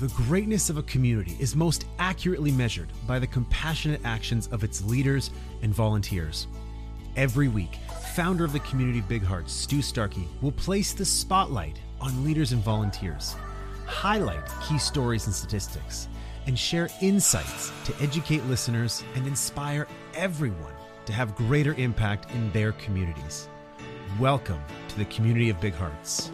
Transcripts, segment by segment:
The greatness of a community is most accurately measured by the compassionate actions of its leaders and volunteers. Every week, founder of the community Big Hearts, Stu Starkey, will place the spotlight on leaders and volunteers, highlight key stories and statistics, and share insights to educate listeners and inspire everyone to have greater impact in their communities. Welcome to the community of Big Hearts.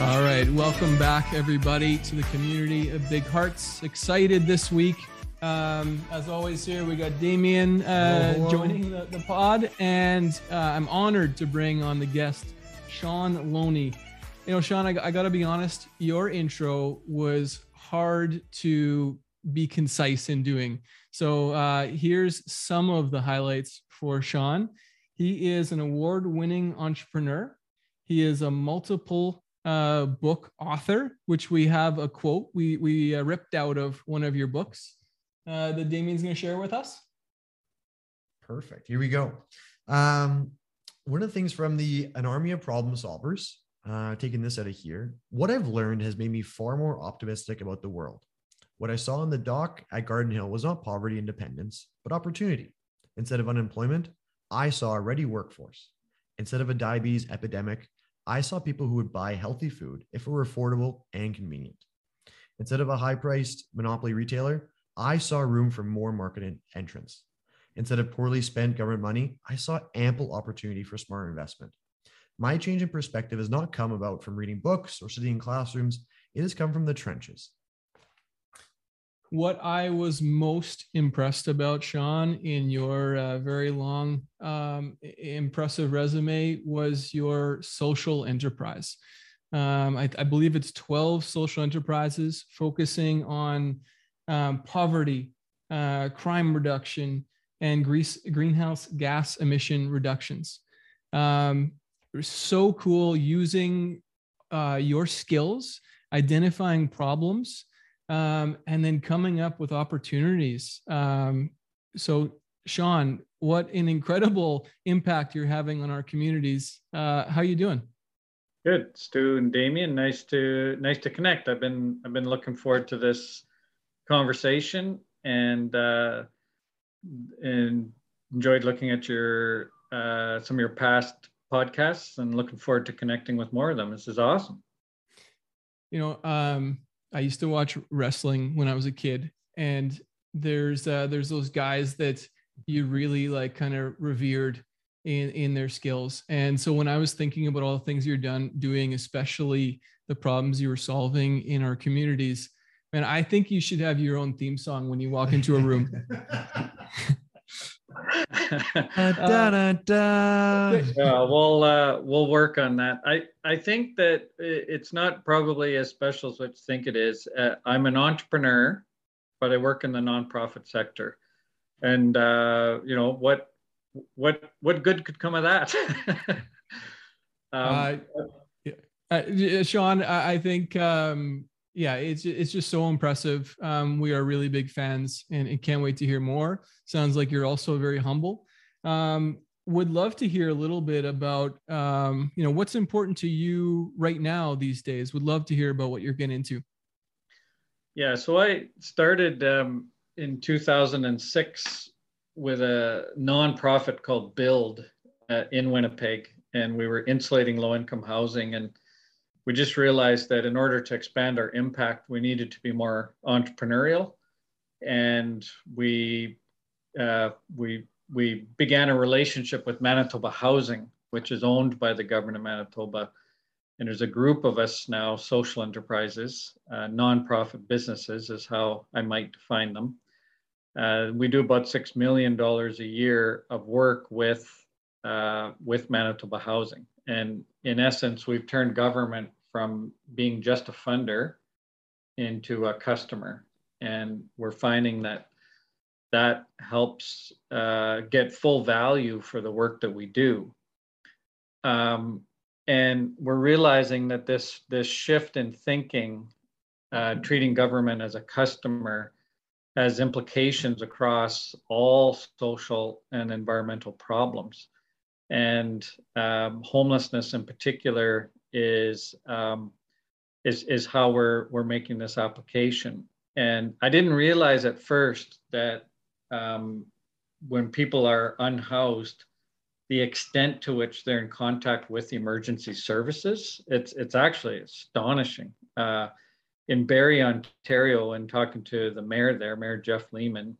All right, welcome back, everybody, to the community of Big Hearts. Excited this week. Um, as always, here we got Damian uh, hello, hello. joining the, the, pod, and uh, I'm honored to bring on the guest, Shaun Loney. You know, Shaun, I, I got to be honest, your intro was hard to be concise in doing. So uh, here's some of the highlights for Shaun. He is an award winning entrepreneur. He is a multiple uh, book author, which we have a quote we we uh, ripped out of one of your books uh, that Damian's going to share with us. Perfect. Here we go. Um, one of the things from the An Army of Problem Solvers, uh, taking this out of here, what I've learned has made me far more optimistic about the world. What I saw in the dock at Garden Hill was not poverty and dependence, but opportunity. Instead of unemployment, I saw a ready workforce. Instead of a diabetes epidemic, I saw people who would buy healthy food if it were affordable and convenient. Instead of a high priced monopoly retailer, I saw room for more market entrance. Instead of poorly spent government money, I saw ample opportunity for smart investment. My change in perspective has not come about from reading books or sitting in classrooms, it has come from the trenches what I was most impressed about, Shaun, in your uh, very long, um, impressive resume was your social enterprise. Um, I, I, believe it's 12 social enterprises focusing on um, poverty, uh, crime reduction, and grease, greenhouse gas emission reductions. Um, so cool using uh, your skills, identifying problems, um, and then coming up with opportunities. Um, so, Shaun, what an incredible impact you're having on our communities. Uh, how are you doing? Good, Stu and Damian. Nice to nice to connect. I've been I've been looking forward to this conversation and uh, and enjoyed looking at your uh, some of your past podcasts and looking forward to connecting with more of them. This is awesome. You know, um, I used to watch wrestling when I was a kid, and there's uh, there's those guys that you really like kind of revered in in their skills. And so when I was thinking about all the things you're done doing, especially the problems you were solving in our communities, man, I think you should have your own theme song when you walk into a room. da, da, da. Yeah, we'll uh, we'll work on that. I I think that it's not probably as special as what you think it is. Uh, I'm an entrepreneur, but I work in the nonprofit sector, and uh, you know what what what good could come of that? um, uh, Sean, I think um, yeah, it's it's just so impressive. Um, we are really big fans and, and, can't wait to hear more. Sounds like you're also very humble. Um, would love to hear a little bit about um, you know what's important to you right now these days. Would love to hear about what you're getting into. Yeah, so I started um, in 2006 with a nonprofit called Build uh, in Winnipeg, and we were insulating low-income housing and we just realized that in order to expand our impact, we needed to be more entrepreneurial, and we uh, we we began a relationship with Manitoba Housing, which is owned by the government of Manitoba. And there's a group of us now, social enterprises, uh, nonprofit businesses, is how I might define them. Uh, we do about six million dollars a year of work with uh, with Manitoba Housing, and in essence, we've turned government from being just a funder into a customer. And we're finding that that helps uh, get full value for the work that we do. Um, and we're realizing that this this shift in thinking, uh, treating government as a customer, has implications across all social and environmental problems. And um, homelessness, in particular, is um, is is how we're we're making this application. And I didn't realize at first that um, when people are unhoused, the extent to which they're in contact with emergency services, it's it's actually astonishing. Uh, in Barrie, Ontario, and talking to the mayor there, Mayor Jeff Lehman,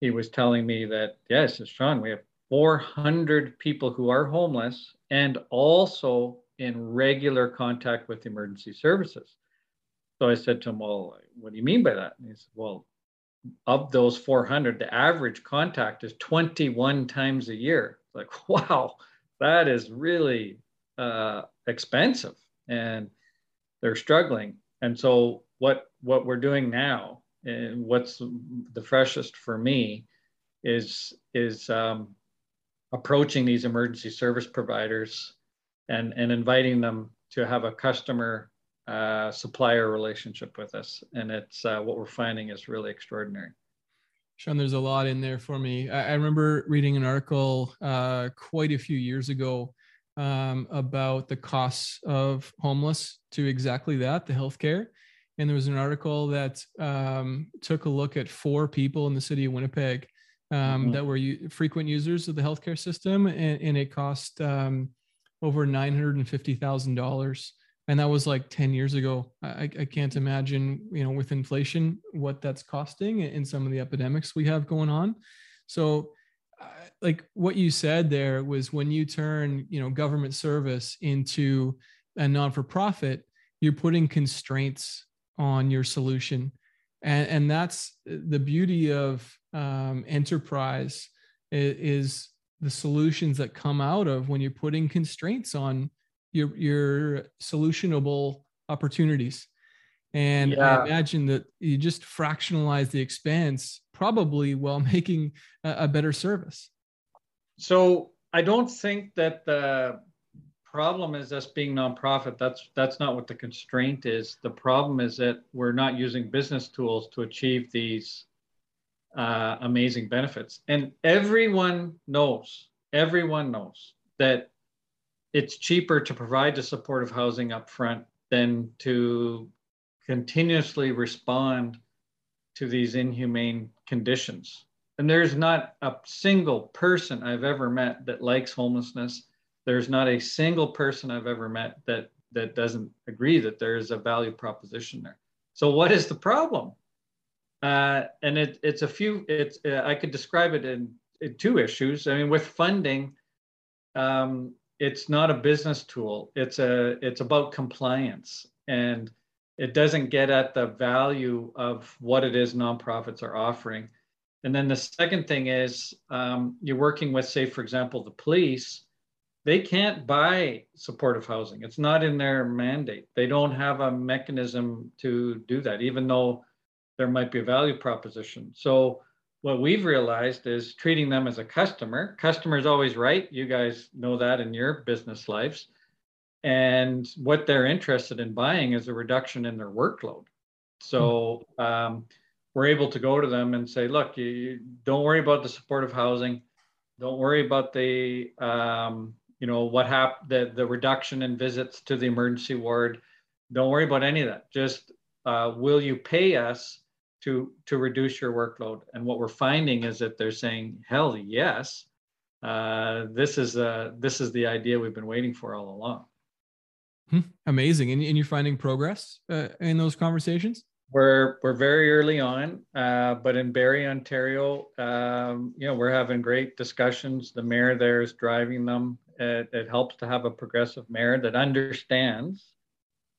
he was telling me that yes, Shaun, we have 400 people who are homeless and also in regular contact with emergency services. So I said to him, Well, what do you mean by that? And he said, Well, of those 400, the average contact is 21 times a year. Like, wow, that is really uh, expensive, and they're struggling. And so, what what we're doing now, and what's the freshest for me, is is um, approaching these emergency service providers and, and inviting them to have a customer uh, supplier relationship with us. And it's uh, what we're finding is really extraordinary. Shaun, there's a lot in there for me. I, I remember reading an article uh, quite a few years ago um, about the costs of homeless to exactly that, the healthcare. And there was an article that um, took a look at four people in the city of Winnipeg um, mm-hmm. that were u- frequent users of the healthcare system, and, and it cost um, over nine hundred and that was like ten years ago. I, I can't imagine, you know, with inflation, what that's costing and some of the epidemics we have going on. So, uh, like what you said there was when you turn, you know, government service into a non-for-profit, you're putting constraints on your solution and and that's the beauty of um, enterprise is, the solutions that come out of when you're putting constraints on your your solutionable opportunities and yeah. i imagine that you just fractionalize the expense probably while making a, a better service so i don't think that the problem is us being nonprofit. That's that's not what the constraint is. The problem is that we're not using business tools to achieve these uh, amazing benefits. And everyone knows, everyone knows that it's cheaper to provide the supportive housing up front than to continuously respond to these inhumane conditions. And there's not a single person I've ever met that likes homelessness there's not a single person I've ever met that that doesn't agree that there is a value proposition there. So what is the problem? Uh, and it, it's a few. It's uh, I could describe it in, in, two issues. I mean, with funding, um, it's not a business tool. It's a it's about compliance, and it doesn't get at the value of what it is nonprofits are offering. And then the second thing is um, you're working with, say, for example, the police they can't buy supportive housing. It's not in their mandate. They don't have a mechanism to do that, even though there might be a value proposition. So what we've realized is treating them as a customer. Customer's always right. You guys know that in your business lives. And what they're interested in buying is a reduction in their workload. So um, we're able to go to them and say, look, you, you, don't worry about the supportive housing. Don't worry about the um, you know what happened the, the reduction in visits to the emergency ward don't worry about any of that just uh, will you pay us to to reduce your workload. And what we're finding is that they're saying hell yes. Uh, this is uh, this is the idea we've been waiting for all along. Hmm, amazing. And, and you're finding progress uh, in those conversations? We're we're very early on, uh, but in Barrie, Ontario, um, you know, we're having great discussions. The mayor there is driving them. It, it helps to have a progressive mayor that understands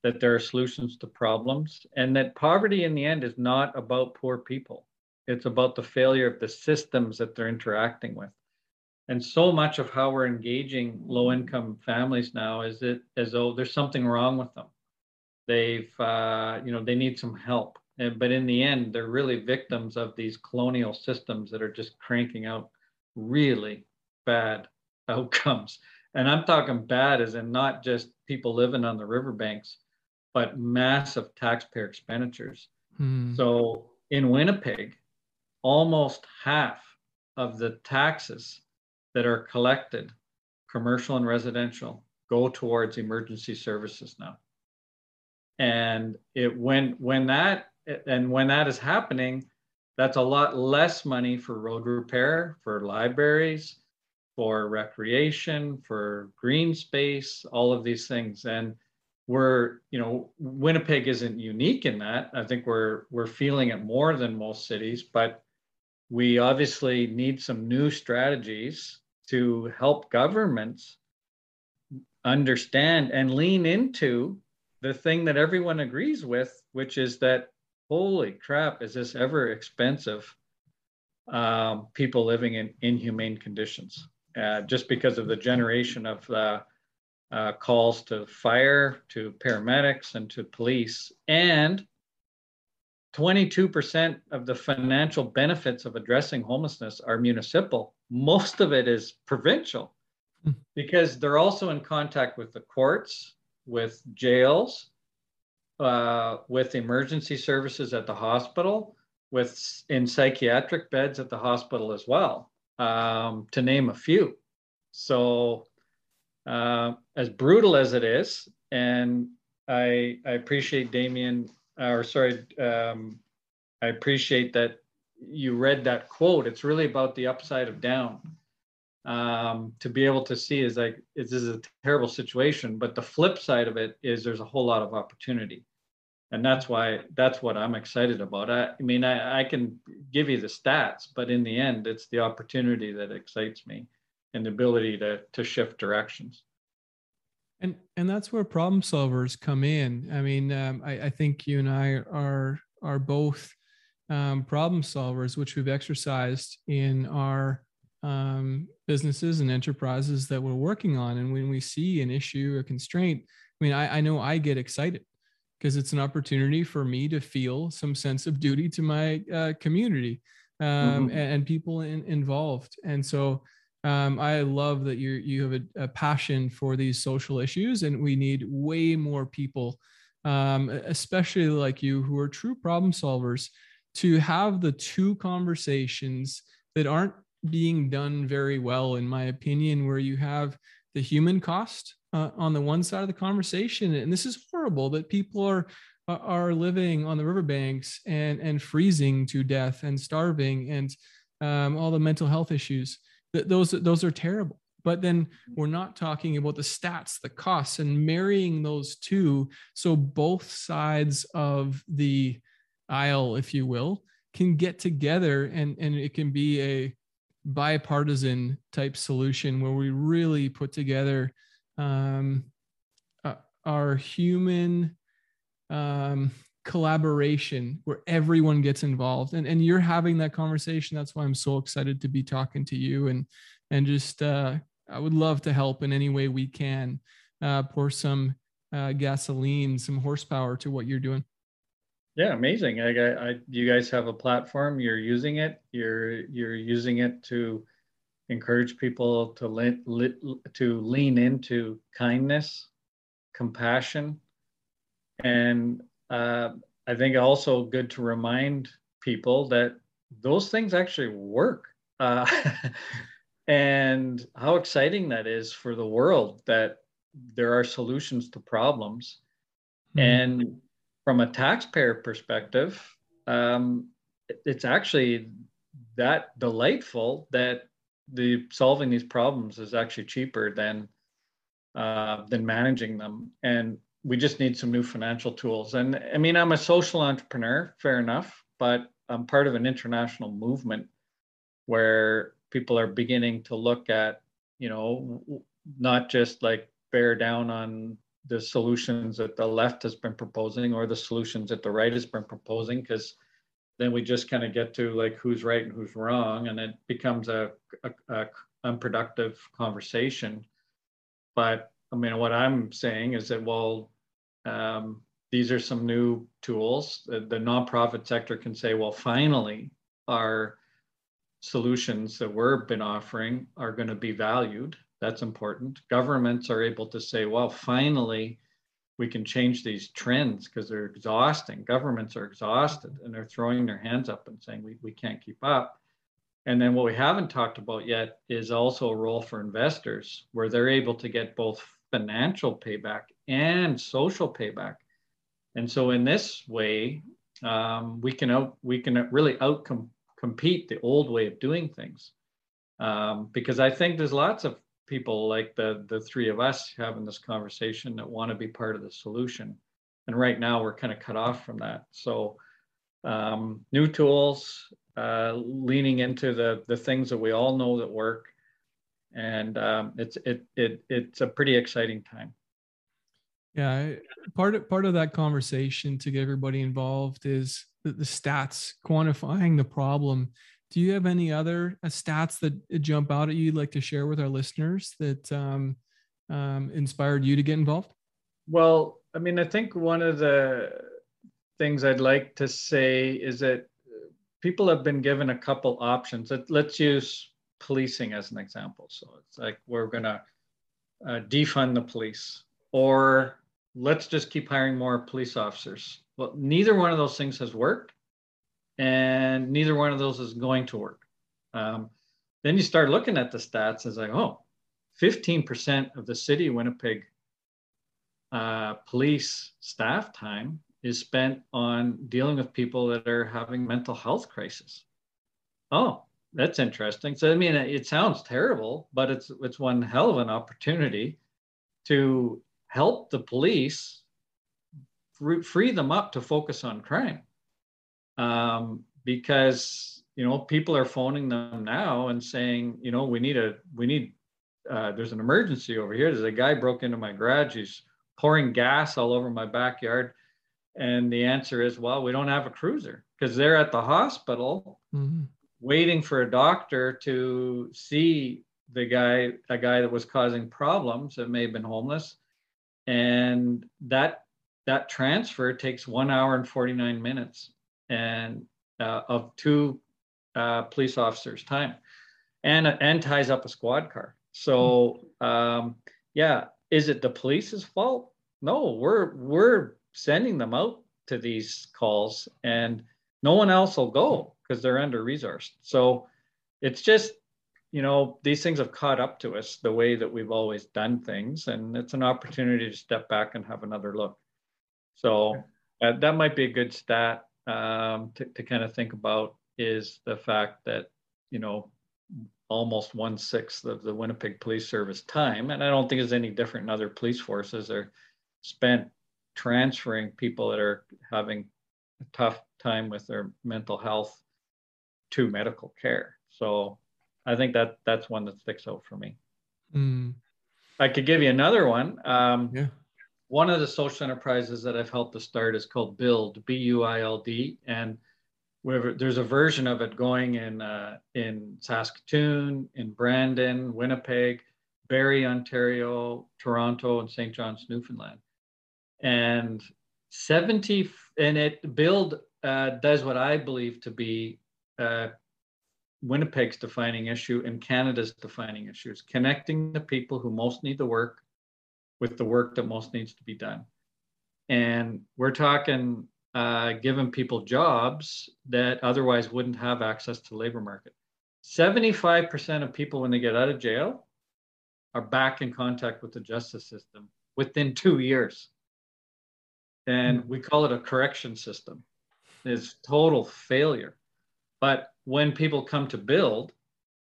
that there are solutions to problems and that poverty in the end is not about poor people. It's about the failure of the systems that they're interacting with. And so much of how we're engaging low income families now is it as though there's something wrong with them. They've, uh, you know, they need some help. And, but in the end, they're really victims of these colonial systems that are just cranking out really bad outcomes. And I'm talking bad as in not just people living on the riverbanks, but massive taxpayer expenditures. Hmm. So in Winnipeg, almost half of the taxes that are collected, commercial and residential, go towards emergency services now. And it when when that and when that is happening, that's a lot less money for road repair, for libraries, for recreation, for green space, all of these things. And we're, you know, Winnipeg isn't unique in that. I think we're we're feeling it more than most cities, but we obviously need some new strategies to help governments understand and lean into the thing that everyone agrees with, which is that holy crap, is this ever expensive? Um, people living in inhumane conditions, uh, just because of the generation of uh, uh, calls to fire, to paramedics, and to police, and 22% of the financial benefits of addressing homelessness are municipal. Most of it is provincial hmm. because they're also in contact with the courts, with jails, uh, with emergency services at the hospital, with in psychiatric beds at the hospital as well, um, to name a few. So, uh, as brutal as it is, and I, I appreciate Damian, or sorry, um, I appreciate that you read that quote. It's really about the upside of down. Um, to be able to see is like this is a terrible situation, but the flip side of it is there's a whole lot of opportunity and that's why that's what i'm excited about i, I mean I, I, can give you the stats but in the end it's the opportunity that excites me and the ability to to shift directions and and that's where problem solvers come in i mean um, I, I, think you and i are are both um, problem solvers which we've exercised in our um, businesses and enterprises that we're working on and when we see an issue a constraint i mean i, I know i get excited because it's an opportunity for me to feel some sense of duty to my uh, community um, mm-hmm. and, and, people in, involved. And so um, I love that you you have a, a, passion for these social issues, and we need way more people, um, especially like you, who are true problem solvers, to have the two conversations that aren't being done very well, in my opinion, where you have the human cost uh, on the one side of the conversation and this is horrible that people are are living on the riverbanks and and freezing to death and starving and um, all the mental health issues Th- those those are terrible. But then we're not talking about the stats the costs and marrying those two. So both sides of the aisle if you will can get together and and it can be a bipartisan type solution where we really put together um, uh, our human um, collaboration where everyone gets involved. And, and you're having that conversation. That's why i'm so excited to be talking to you. And and just uh, i would love to help in any way we can uh, pour some uh, gasoline some horsepower to what you're doing. Yeah amazing. I, I you guys have a platform? You're using it? You're you're using it to encourage people to le- to lean into kindness, compassion, and uh, I think also good to remind people that those things actually work. Uh, and how exciting that is for the world that there are solutions to problems. Mm-hmm. And from a taxpayer perspective, um, it's actually that delightful that the solving these problems is actually cheaper than uh, than managing them and we just need some new financial tools. And i mean i'm a social entrepreneur fair enough but i'm part of an international movement where people are beginning to look at you know not just like bear down on the solutions that the left has been proposing or the solutions that the right has been proposing because then we just kind of get to like who's right and who's wrong and it becomes a, a, a, unproductive conversation. But i mean what i'm saying is that well um, these are some new tools the, the nonprofit sector can say well finally our solutions that we've been offering are going to be valued that's important governments are able to say well finally we can change these trends because they're exhausting. Governments are exhausted and they're throwing their hands up and saying we, we can't keep up. And then what we haven't talked about yet is also a role for investors where they're able to get both financial payback and social payback. And so in this way, um, we can out, we can really out compete the old way of doing things. Um, because I think there's lots of people like the the three of us having this conversation that want to be part of the solution. And right now we're kind of cut off from that. So um, new tools, uh, leaning into the the things that we all know that work, and um, it's it it it's a pretty exciting time. Yeah, part of part of that conversation to get everybody involved is the, the stats, quantifying the problem. Do you have any other uh, stats that jump out at you you'd like to share with our listeners that um, um, inspired you to get involved? Well, I mean, I think one of the things I'd like to say is that people have been given a couple options. Let's use policing as an example. So it's like we're going to uh, defund the police, or let's just keep hiring more police officers. Well, neither one of those things has worked, and neither one of those is going to work. Um, then you start looking at the stats as like, oh, 15% of the city of Winnipeg uh, police staff time is spent on dealing with people that are having mental health crisis. Oh, that's interesting. So I mean, it sounds terrible, but it's it's one hell of an opportunity to help the police free them up to focus on crime, um, because you know people are phoning them now and saying, you know, we need a we need uh, there's an emergency over here. There's a guy broke into my garage. He's pouring gas all over my backyard and the answer is, well, we don't have a cruiser because they're at the hospital mm-hmm. waiting for a doctor to see the guy, a guy that was causing problems that may have been homeless. And that that transfer takes one hour and 49 minutes and uh, of two uh, police officers' time and and ties up a squad car. So um, yeah, is it the police's fault? No, we're we're sending them out to these calls and no one else will go because they're under resourced. So it's just, you know, these things have caught up to us the way that we've always done things. And it's an opportunity to step back and have another look. So uh, that might be a good stat um, to, to kind of think about is the fact that, you know, almost one sixth of the Winnipeg Police Service time, and I don't think it's any different in other police forces, are spent transferring people that are having a tough time with their mental health to medical care. So I think that that's one that sticks out for me. Mm. I could give you another one. Um, yeah. One of the social enterprises that I've helped to start is called Build, B-U-I-L-D, and there's a version of it going in uh, in Saskatoon, in Brandon, Winnipeg, Barrie, Ontario, Toronto, and St. John's, Newfoundland and 70 and it build uh, does what i believe to be uh, winnipeg's defining issue and canada's defining issues connecting the people who most need the work with the work that most needs to be done and we're talking uh, giving people jobs that otherwise wouldn't have access to the labor market 75% of people when they get out of jail are back in contact with the justice system within two years and hmm. we call it a correction system. It's total failure. But when people come to build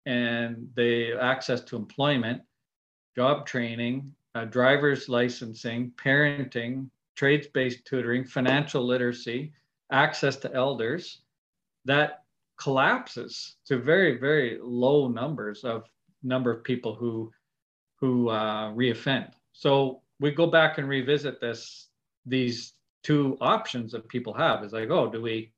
and they access to employment, job training, uh, driver's licensing, parenting, trades-based tutoring, financial literacy, access to elders, that collapses to very very low numbers of number of people who who uh, reoffend. So we go back and revisit this these two options that people have is like, oh, do we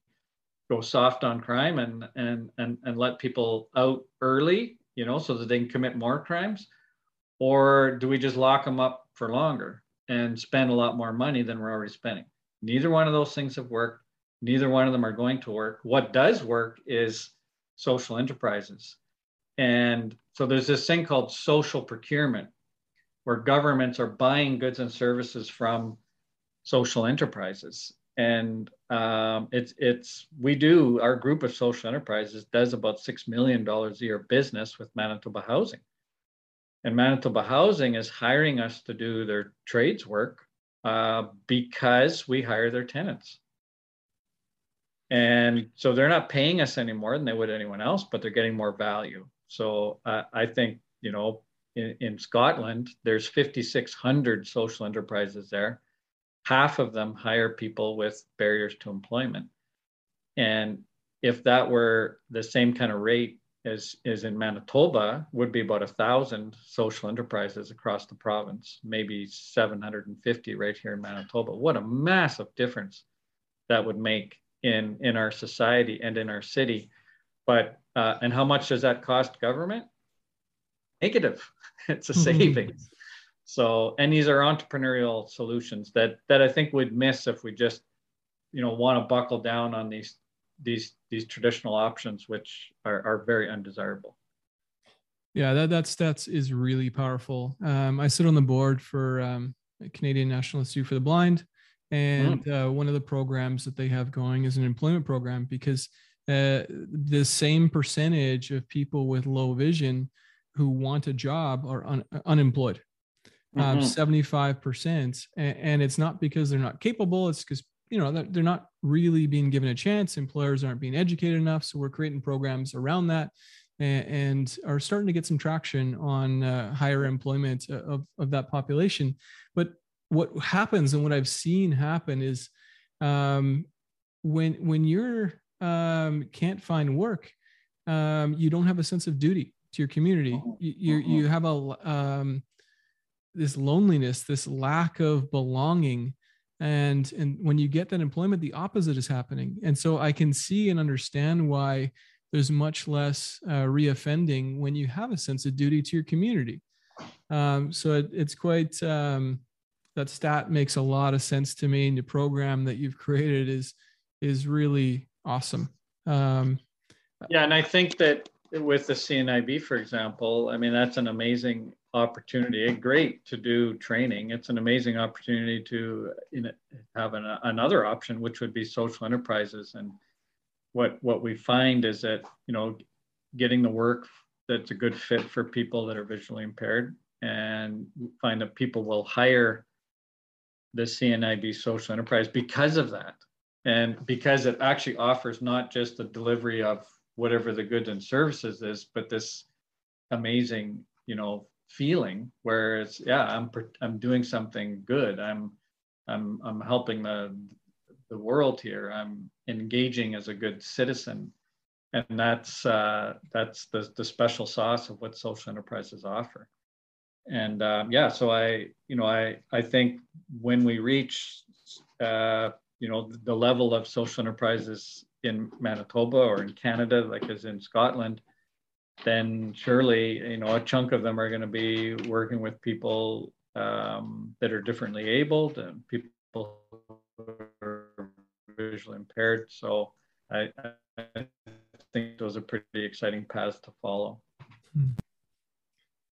go soft on crime and and and and let people out early, you know, so that they can commit more crimes, or do we just lock them up for longer and spend a lot more money than we're already spending? Neither one of those things have worked. Neither one of them are going to work. What does work is social enterprises. And so there's this thing called social procurement, where governments are buying goods and services from social enterprises. And um, it's it's we do our group of social enterprises does about six million dollars a year business with Manitoba Housing. And Manitoba Housing is hiring us to do their trades work uh, because we hire their tenants. And so they're not paying us any more than they would anyone else, but they're getting more value. So uh, I think, you know, in, in Scotland, there's 5,600 social enterprises there. Half of them hire people with barriers to employment. And if that were the same kind of rate as is in Manitoba, would be about a thousand social enterprises across the province, maybe 750 right here in Manitoba. What a massive difference that would make in in our society and in our city. But uh, and how much does that cost government? Negative. It's a mm-hmm. savings. So and these are entrepreneurial solutions that that I think we'd miss if we just you know want to buckle down on these these these traditional options, which are, are very undesirable. Yeah, that that stats is really powerful. Um, I sit on the board for um, Canadian National Institute for the Blind, and mm. uh, one of the programs that they have going is an employment program because uh, the same percentage of people with low vision who want a job are un- unemployed. Um, mm-hmm. 75%. And, and it's not because they're not capable, it's because you know they're not really being given a chance employers aren't being educated enough so we're creating programs around that and, and are starting to get some traction on uh, higher employment of, of that population but what happens and what i've seen happen is um, when when you're um, can't find work um, you don't have a sense of duty to your community uh-huh. you you, you uh-huh. have a um, this loneliness this lack of belonging. And and when you get that employment the opposite is happening. And so i can see and understand why there's much less uh, reoffending when you have a sense of duty to your community. Um, so it, it's quite um, that stat makes a lot of sense to me and the program that you've created is is really awesome. Um, yeah and i think that with the cnib for example i mean that's an amazing opportunity. Great to do training. It's an amazing opportunity to have an, another option, which would be social enterprises. And what what we find is that you know getting the work that's a good fit for people that are visually impaired, and find that people will hire the CNIB social enterprise because of that, and because it actually offers not just the delivery of whatever the goods and services is, but this amazing you know feeling where it's yeah i'm i'm doing something good. I'm i'm i'm helping the the world here. I'm engaging as a good citizen. And that's uh, that's the, the special sauce of what social enterprises offer. And um, yeah so i you know i i think when we reach uh, you know the level of social enterprises in manitoba or in canada like as in scotland then surely you know a chunk of them are going to be working with people um, that are differently abled and people who are visually impaired. So I, I think those are pretty exciting paths to follow.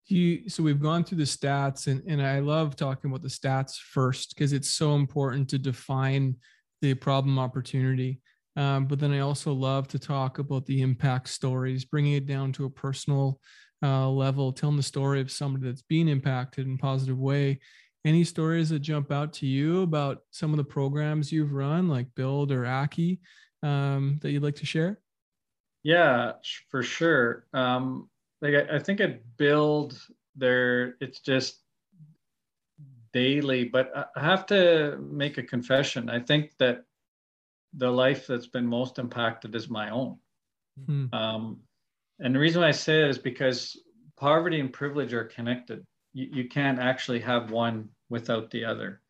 You, so we've gone through the stats and, and I love talking about the stats first because it's so important to define the problem opportunity. Um, but then I also love to talk about the impact stories, bringing it down to a personal uh, level, telling the story of somebody that's being impacted in a positive way. Any stories that jump out to you about some of the programs you've run, like Build or Aki, um, that you'd like to share? Yeah, for sure. Um, like I, I think at Build, there it's just daily, but I have to make a confession. I think that the life that's been most impacted is my own. Hmm. Um, and the reason I say it is because poverty and privilege are connected. You, you can't actually have one without the other.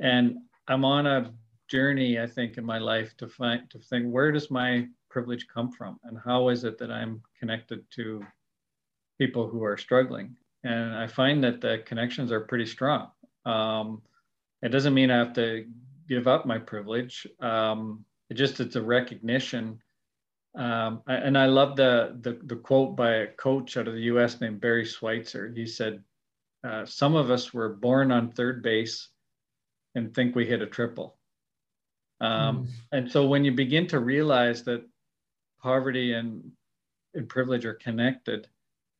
And I'm on a journey, I think, in my life to find to think where does my privilege come from, and how is it that I'm connected to people who are struggling? And I find that the connections are pretty strong. Um, it doesn't mean I have to give up my privilege. Um, it just it's a recognition. Um, and I love the, the, the quote by a coach out of the U.S. named Barry Switzer. He said, uh, "Some of us were born on third base and think we hit a triple." Um, mm. And so when you begin to realize that poverty and, and privilege are connected,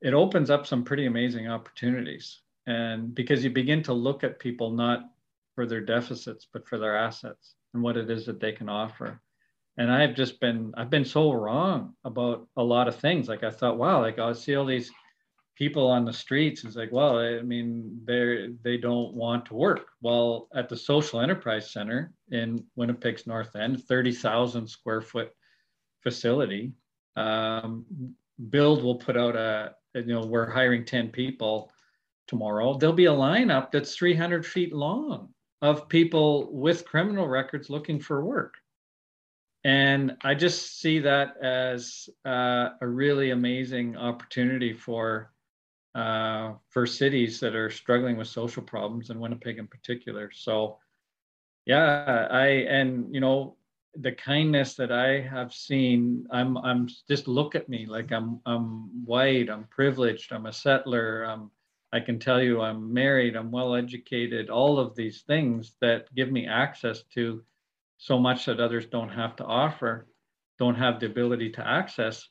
it opens up some pretty amazing opportunities. And because you begin to look at people not for their deficits, but for their assets and what it is that they can offer. And I've just been, I've been so wrong about a lot of things. Like I thought, wow, like I see all these people on the streets. It's like, well, I mean, they they don't want to work. Well, at the Social Enterprise Center in Winnipeg's North End, 30,000 square foot facility, um, Build will put out a, you know, we're hiring 10 people tomorrow. There'll be a lineup that's 300 feet long of people with criminal records looking for work. And I just see that as uh, a really amazing opportunity for uh, for cities that are struggling with social problems, and Winnipeg in particular. So, yeah, I and you know the kindness that I have seen, I'm I'm just look at me like I'm I'm white, I'm privileged, I'm a settler, I'm I can tell you I'm married, I'm well educated, all of these things that give me access to so much that others don't have to offer, don't have the ability to access.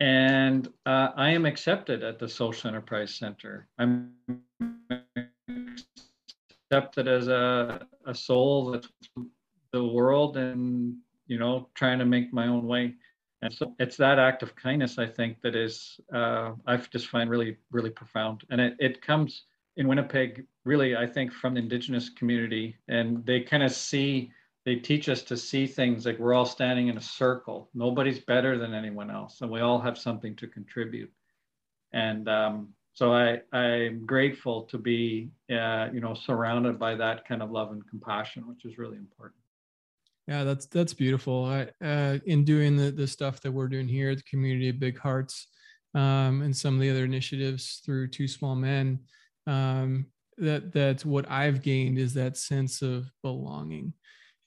And uh, I am accepted at the Social Enterprise Center. I'm accepted as a, a soul that's the world and, you know, trying to make my own way. And so it's that act of kindness, I think, that is, uh, I just find really, really profound. And it, it comes in Winnipeg, really, I think, from the Indigenous community. And they kind of see, they teach us to see things like we're all standing in a circle. Nobody's better than anyone else. And we all have something to contribute. And um, so I, I'm grateful to be, uh, you know, surrounded by that kind of love and compassion, which is really important. Yeah, that's that's beautiful. I, uh, in doing the the stuff that we're doing here at the community of Big Hearts, um, and some of the other initiatives through Two Small Men, um, that that's what I've gained is that sense of belonging,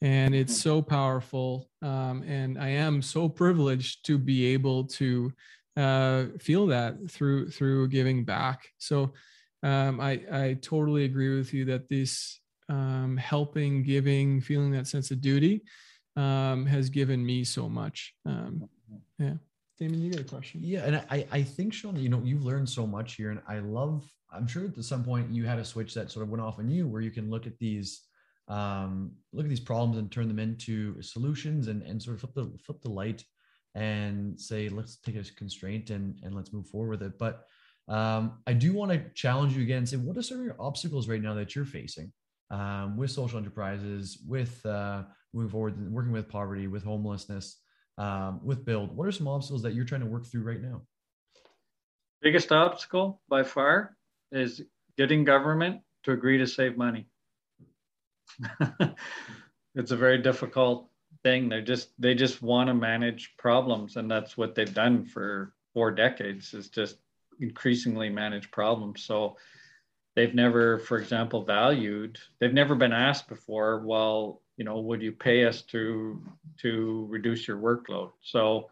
and it's mm-hmm. so powerful. Um, and I am so privileged to be able to uh, feel that through through giving back. So um, I I totally agree with you that this um, helping, giving, feeling that sense of duty um, has given me so much. Um, yeah. Damon, you got a question? Yeah, and I, I think Shaun, you know, you've learned so much here, and I love. I'm sure at some point you had a switch that sort of went off on you, where you can look at these, um, look at these problems and turn them into solutions, and and sort of flip the flip the light, and say, let's take a constraint and and let's move forward with it. But um, I do want to challenge you again and say, what are some of your obstacles right now that you're facing? Um, with social enterprises, with uh, moving forward, working with poverty, with homelessness, um, with build? What are some obstacles that you're trying to work through right now? Biggest obstacle by far is getting government to agree to save money. it's a very difficult thing. They just they just want to manage problems, and that's what they've done for four decades. Is just increasingly manage problems. So they've never, for example, valued, they've never been asked before, well, you know, would you pay us to to reduce your workload? So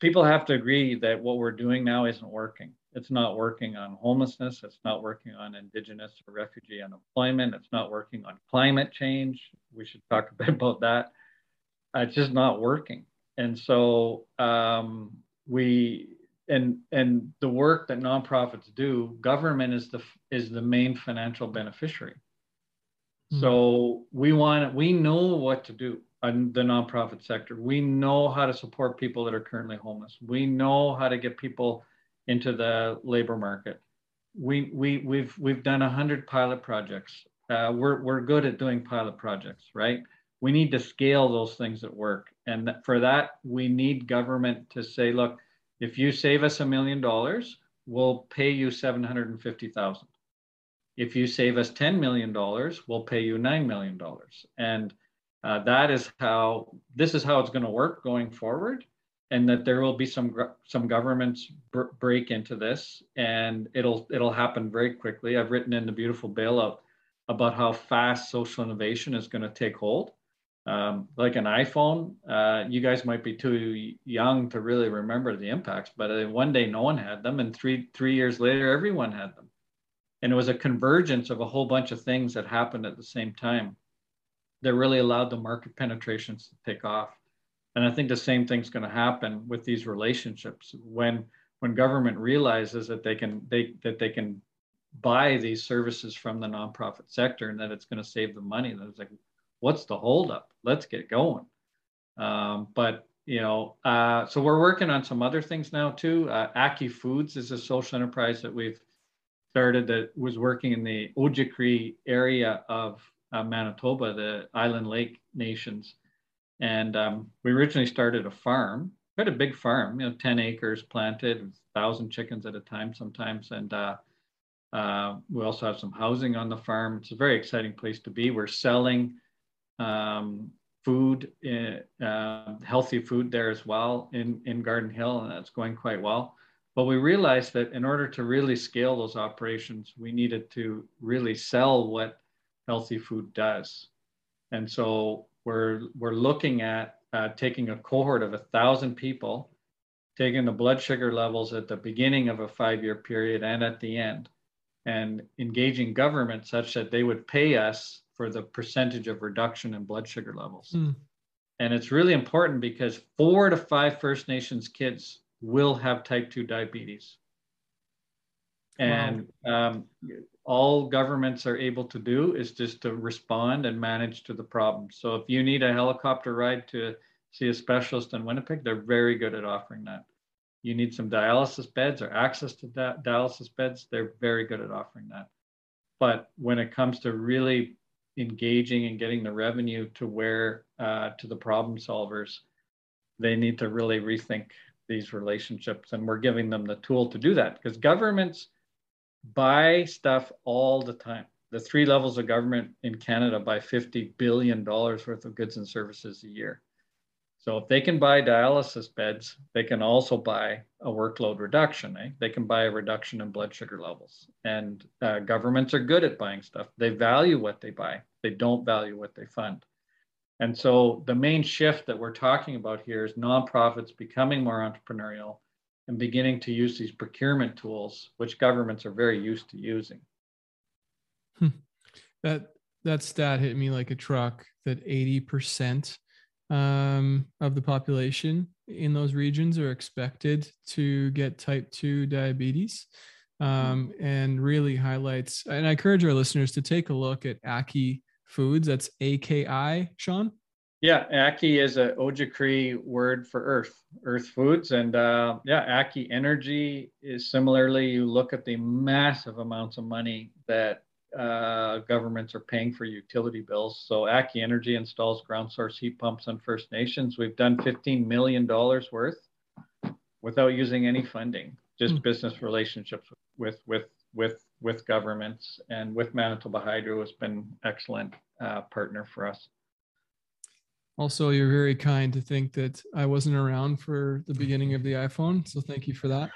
people have to agree that what we're doing now isn't working. It's not working on homelessness. It's not working on indigenous or refugee unemployment. It's not working on climate change. We should talk a bit about that. it's just not working. And so um, we and and the work that nonprofits do, government is the is the main financial beneficiary. Mm-hmm. So we want we know what to do in the nonprofit sector. We know how to support people that are currently homeless. We know how to get people into the labor market. We we we've we've done a hundred pilot projects. Uh, we're we're good at doing pilot projects, right? We need to scale those things that work, and for that we need government to say, look if you save us a million dollars, we'll pay you 750,000. If you save us $10 million, we'll pay you $9 million. And uh, that is how, this is how it's going to work going forward. And that there will be some, some governments br- break into this and it'll, it'll happen very quickly. I've written in the beautiful bailout about how fast social innovation is going to take hold um, like an iPhone, uh, you guys might be too young to really remember the impacts, but uh, one day no one had them, and three three years later everyone had them, and it was a convergence of a whole bunch of things that happened at the same time that really allowed the market penetrations to take off. And I think the same thing's going to happen with these relationships when when government realizes that they can they that they can buy these services from the nonprofit sector and that it's going to save them money, what's the holdup? Let's get going. Um, but you know, uh, so we're working on some other things now too. Uh, Aki Foods is a social enterprise that we've started that was working in the Ojibwe area of uh, Manitoba, the Island Lake nations. And um, we originally started a farm, quite a big farm, you know, 10 acres planted, 1,000 chickens at a time sometimes. And uh, uh, we also have some housing on the farm. It's a very exciting place to be. We're selling um, food, uh, healthy food there as well in, in Garden Hill, and that's going quite well. But we realized that in order to really scale those operations, we needed to really sell what healthy food does. And so we're, we're looking at uh, taking a cohort of a thousand people, taking the blood sugar levels at the beginning of a five year period and at the end, and engaging government such that they would pay us for the percentage of reduction in blood sugar levels. Mm. And it's really important because four to five First Nations kids will have type 2 diabetes. And wow. um, all governments are able to do is just to respond and manage to the problem. So if you need a helicopter ride to see a specialist in Winnipeg, they're very good at offering that. You need some dialysis beds or access to di- dialysis beds, they're very good at offering that. But when it comes to really engaging and getting the revenue to where uh, to the problem solvers, they need to really rethink these relationships, and we're giving them the tool to do that because governments buy stuff all the time. The three levels of government in Canada buy $50 billion worth of goods and services a year. So if they can buy dialysis beds, they can also buy a workload reduction. Eh? They can buy a reduction in blood sugar levels. And uh, governments are good at buying stuff. They value what they buy. They don't value what they fund. And so the main shift that we're talking about here is nonprofits becoming more entrepreneurial and beginning to use these procurement tools, which governments are very used to using. Hmm. That that stat hit me like a truck. That eighty percent um, of the population in those regions are expected to get type two diabetes, um, and really highlights. And I encourage our listeners to take a look at Aki Foods. That's A K I, Shaun. Yeah, Aki is a Ojibwe word for earth, earth foods. And uh, yeah, Aki Energy is similarly, you look at the massive amounts of money that uh, governments are paying for utility bills. So Aki Energy installs ground source heat pumps on First Nations. We've done $15 million worth without using any funding, just mm. business relationships with, with, with, with governments and with Manitoba Hydro has been excellent uh, partner for us. Also, you're very kind to think that I wasn't around for the beginning of the iPhone. So thank you for that.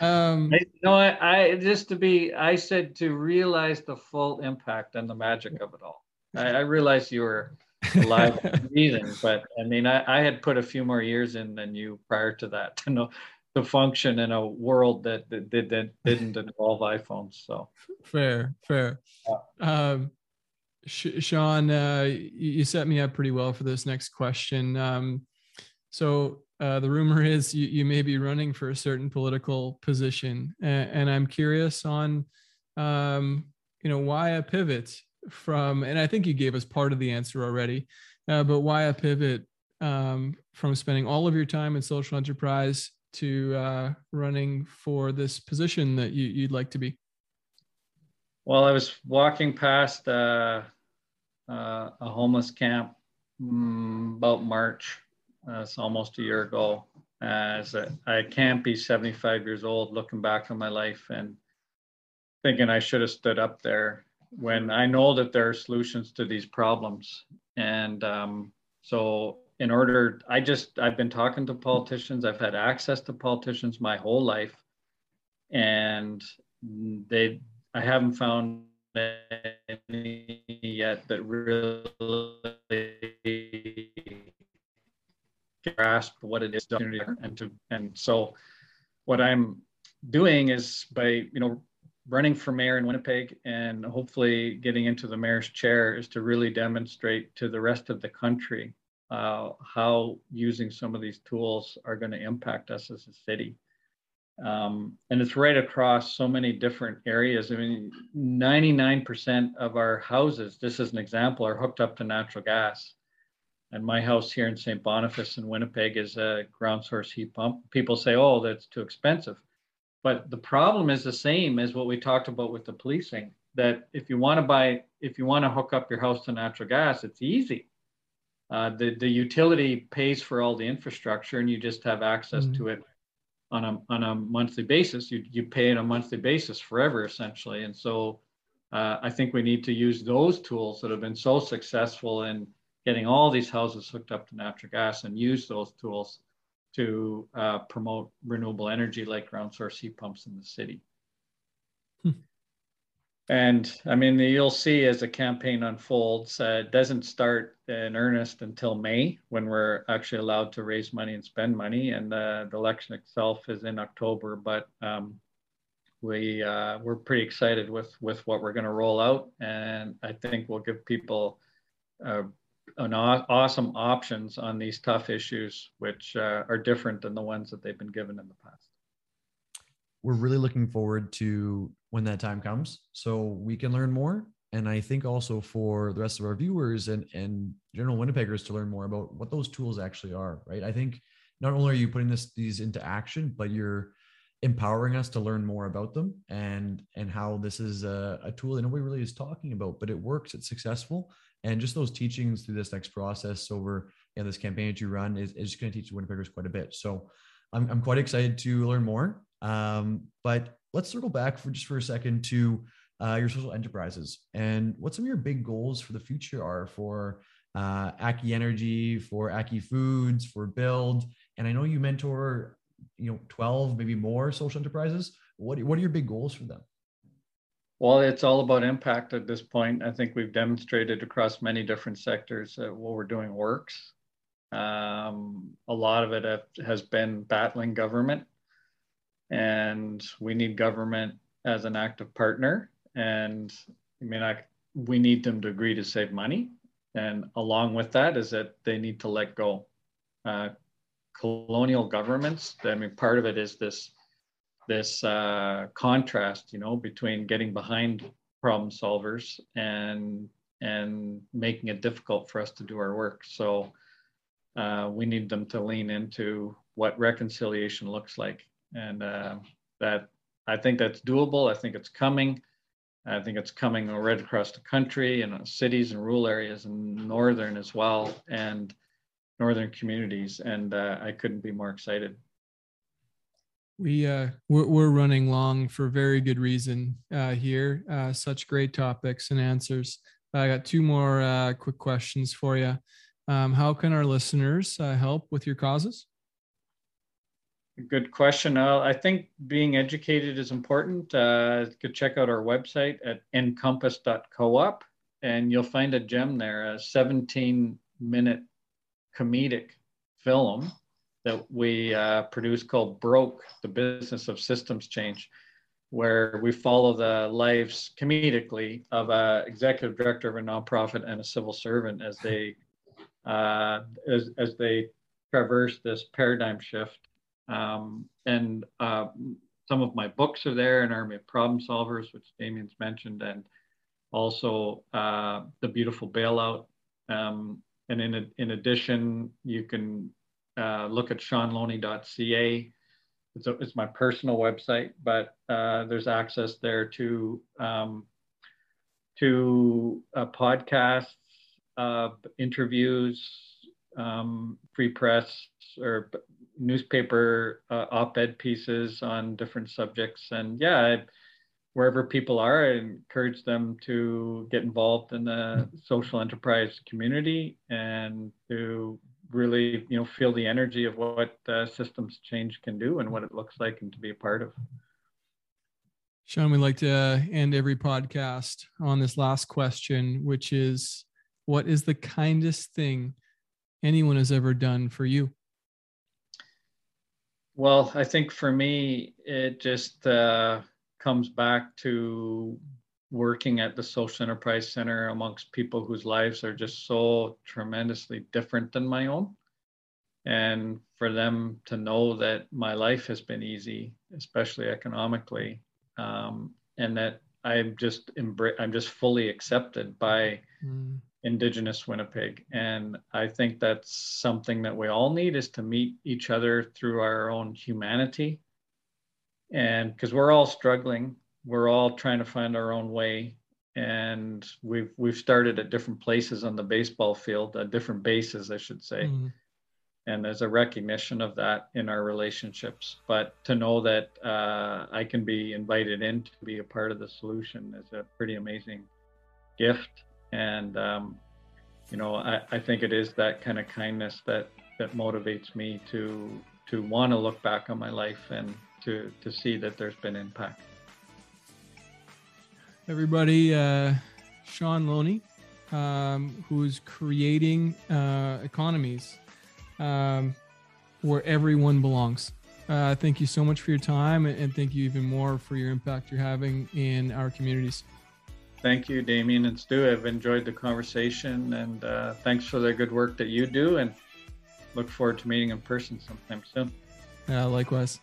Um, I, no, I, I, just to be, I said to realize the full impact and the magic of it all. I, I realized you were alive breathing, but I mean, I, I had put a few more years in than you prior to that to know to function in a world that that, that, that didn't involve iPhones. So fair, fair. Yeah. Um, Shaun, uh, you set me up pretty well for this next question. Um, so uh, the rumor is you, you may be running for a certain political position, and, and I'm curious on, um, you know, why a pivot from, and I think you gave us part of the answer already, uh, but why a pivot um, from spending all of your time in social enterprise to uh, running for this position that you, would like to be? Well, I was walking past uh, uh, a homeless camp um, about March. It's almost a year ago. As I, I can't be 75 years old looking back on my life and thinking I should have stood up there when I know that there are solutions to these problems. And um, so, in order, I just, I've been talking to politicians, I've had access to politicians my whole life. And they, I haven't found any yet that really grasp what it is and to and so what I'm doing is by you know running for mayor in Winnipeg and hopefully getting into the mayor's chair is to really demonstrate to the rest of the country uh, how using some of these tools are going to impact us as a city. Um, and it's right across so many different areas. I mean, 99% of our houses, this is an example, are hooked up to natural gas. And my house here in St. Boniface in Winnipeg is a ground source heat pump. People say, oh, that's too expensive. But the problem is the same as what we talked about with the policing that if you want to buy, if you want to hook up your house to natural gas, it's easy. Uh, the, the utility pays for all the infrastructure and you just have access mm-hmm. to it on a, on a monthly basis. You, you pay it on a monthly basis forever, essentially. And so uh, I think we need to use those tools that have been so successful in getting all these houses hooked up to natural gas and use those tools to uh, promote renewable energy like ground source heat pumps in the city. Hmm. And I mean, you'll see as the campaign unfolds, uh, it doesn't start in earnest until May when we're actually allowed to raise money and spend money. And uh, the election itself is in October, but um, we uh, we're pretty excited with with what we're going to roll out, and I think we'll give people uh, an aw- awesome options on these tough issues, which uh, are different than the ones that they've been given in the past. We're really looking forward to when that time comes so we can learn more. And i think also for the rest of our viewers and and general winnipeggers to learn more about what those tools actually are right? I think not only are you putting this these into action but you're empowering us to learn more about them and and how this is a, a tool that nobody really is talking about but it works it's successful and just those teachings through this next process over know, this campaign that you run is, is just going to teach winnipeggers quite a bit so I'm, I'm quite excited to learn more um, but let's circle back for just for a second to uh, your social enterprises and what some of your big goals for the future are for uh, Aki Energy, for Aki Foods, for Build. And I know you mentor, you know, 12, maybe more social enterprises. What, what are your big goals for them? Well, it's all about impact at this point. I think we've demonstrated across many different sectors that what we're doing works. Um, a lot of it has been battling government and we need government as an active partner. And I mean, I, we need them to agree to save money. And along with that is that they need to let go. Uh, colonial governments, I mean, part of it is this this uh, contrast, you know, between getting behind problem solvers and and making it difficult for us to do our work. So uh, we need them to lean into what reconciliation looks like and uh, that I think that's doable. I think it's coming. I think it's coming right across the country and in cities and rural areas and northern as well, and northern communities. And uh, I couldn't be more excited. We uh, we're, we're running long for very good reason uh, here. Uh, such great topics and answers. I got two more uh, quick questions for you. Um, how can our listeners uh, help with your causes? Good question. Uh, I think being educated is important. Uh, you could check out our website at encompass.coop and you'll find a gem there, a 17 minute comedic film that we uh, produced called Broke, the Business of Systems Change, where we follow the lives comedically of a executive director of a nonprofit and a civil servant as they uh, as, as they traverse this paradigm shift um, and uh, some of my books are there, An Army of Problem Solvers, which Damian's mentioned, and also uh, The Beautiful Bailout. Um, and in, in addition, you can uh, look at shaunloney.ca. It's, a, it's my personal website, but uh, there's access there to um, to uh, podcasts, uh, interviews, um, free press, or newspaper uh, op-ed pieces on different subjects and yeah wherever people are i encourage them to get involved in the social enterprise community and to really you know feel the energy of what uh, systems change can do and what it looks like and to be a part of. Shaun we like to uh, end every podcast on this last question which is what is the kindest thing anyone has ever done for you? Well, I think for me, it just uh, comes back to working at the Social Enterprise Center amongst people whose lives are just so tremendously different than my own. and for them to know that my life has been easy, especially economically, um, and that I'm just embra- I'm just fully accepted by mm. Indigenous Winnipeg, and I think that's something that we all need is to meet each other through our own humanity, and because we're all struggling, we're all trying to find our own way, and we've we've started at different places on the baseball field, at different bases, I should say. Mm and there's a recognition of that in our relationships. But to know that uh, i can be invited in to be a part of the solution is a pretty amazing gift. And um, you know I, I think it is that kind of kindness that that motivates me to to want to look back on my life and to to see that there's been impact everybody uh, shaun loney um, who's creating uh, economies um, where everyone belongs. Uh, thank you so much for your time, and thank you even more for your impact you're having in our communities. Thank you, Damian and Stu. I've enjoyed the conversation, and uh, thanks for the good work that you do. And look forward to meeting in person sometime soon. Yeah, likewise.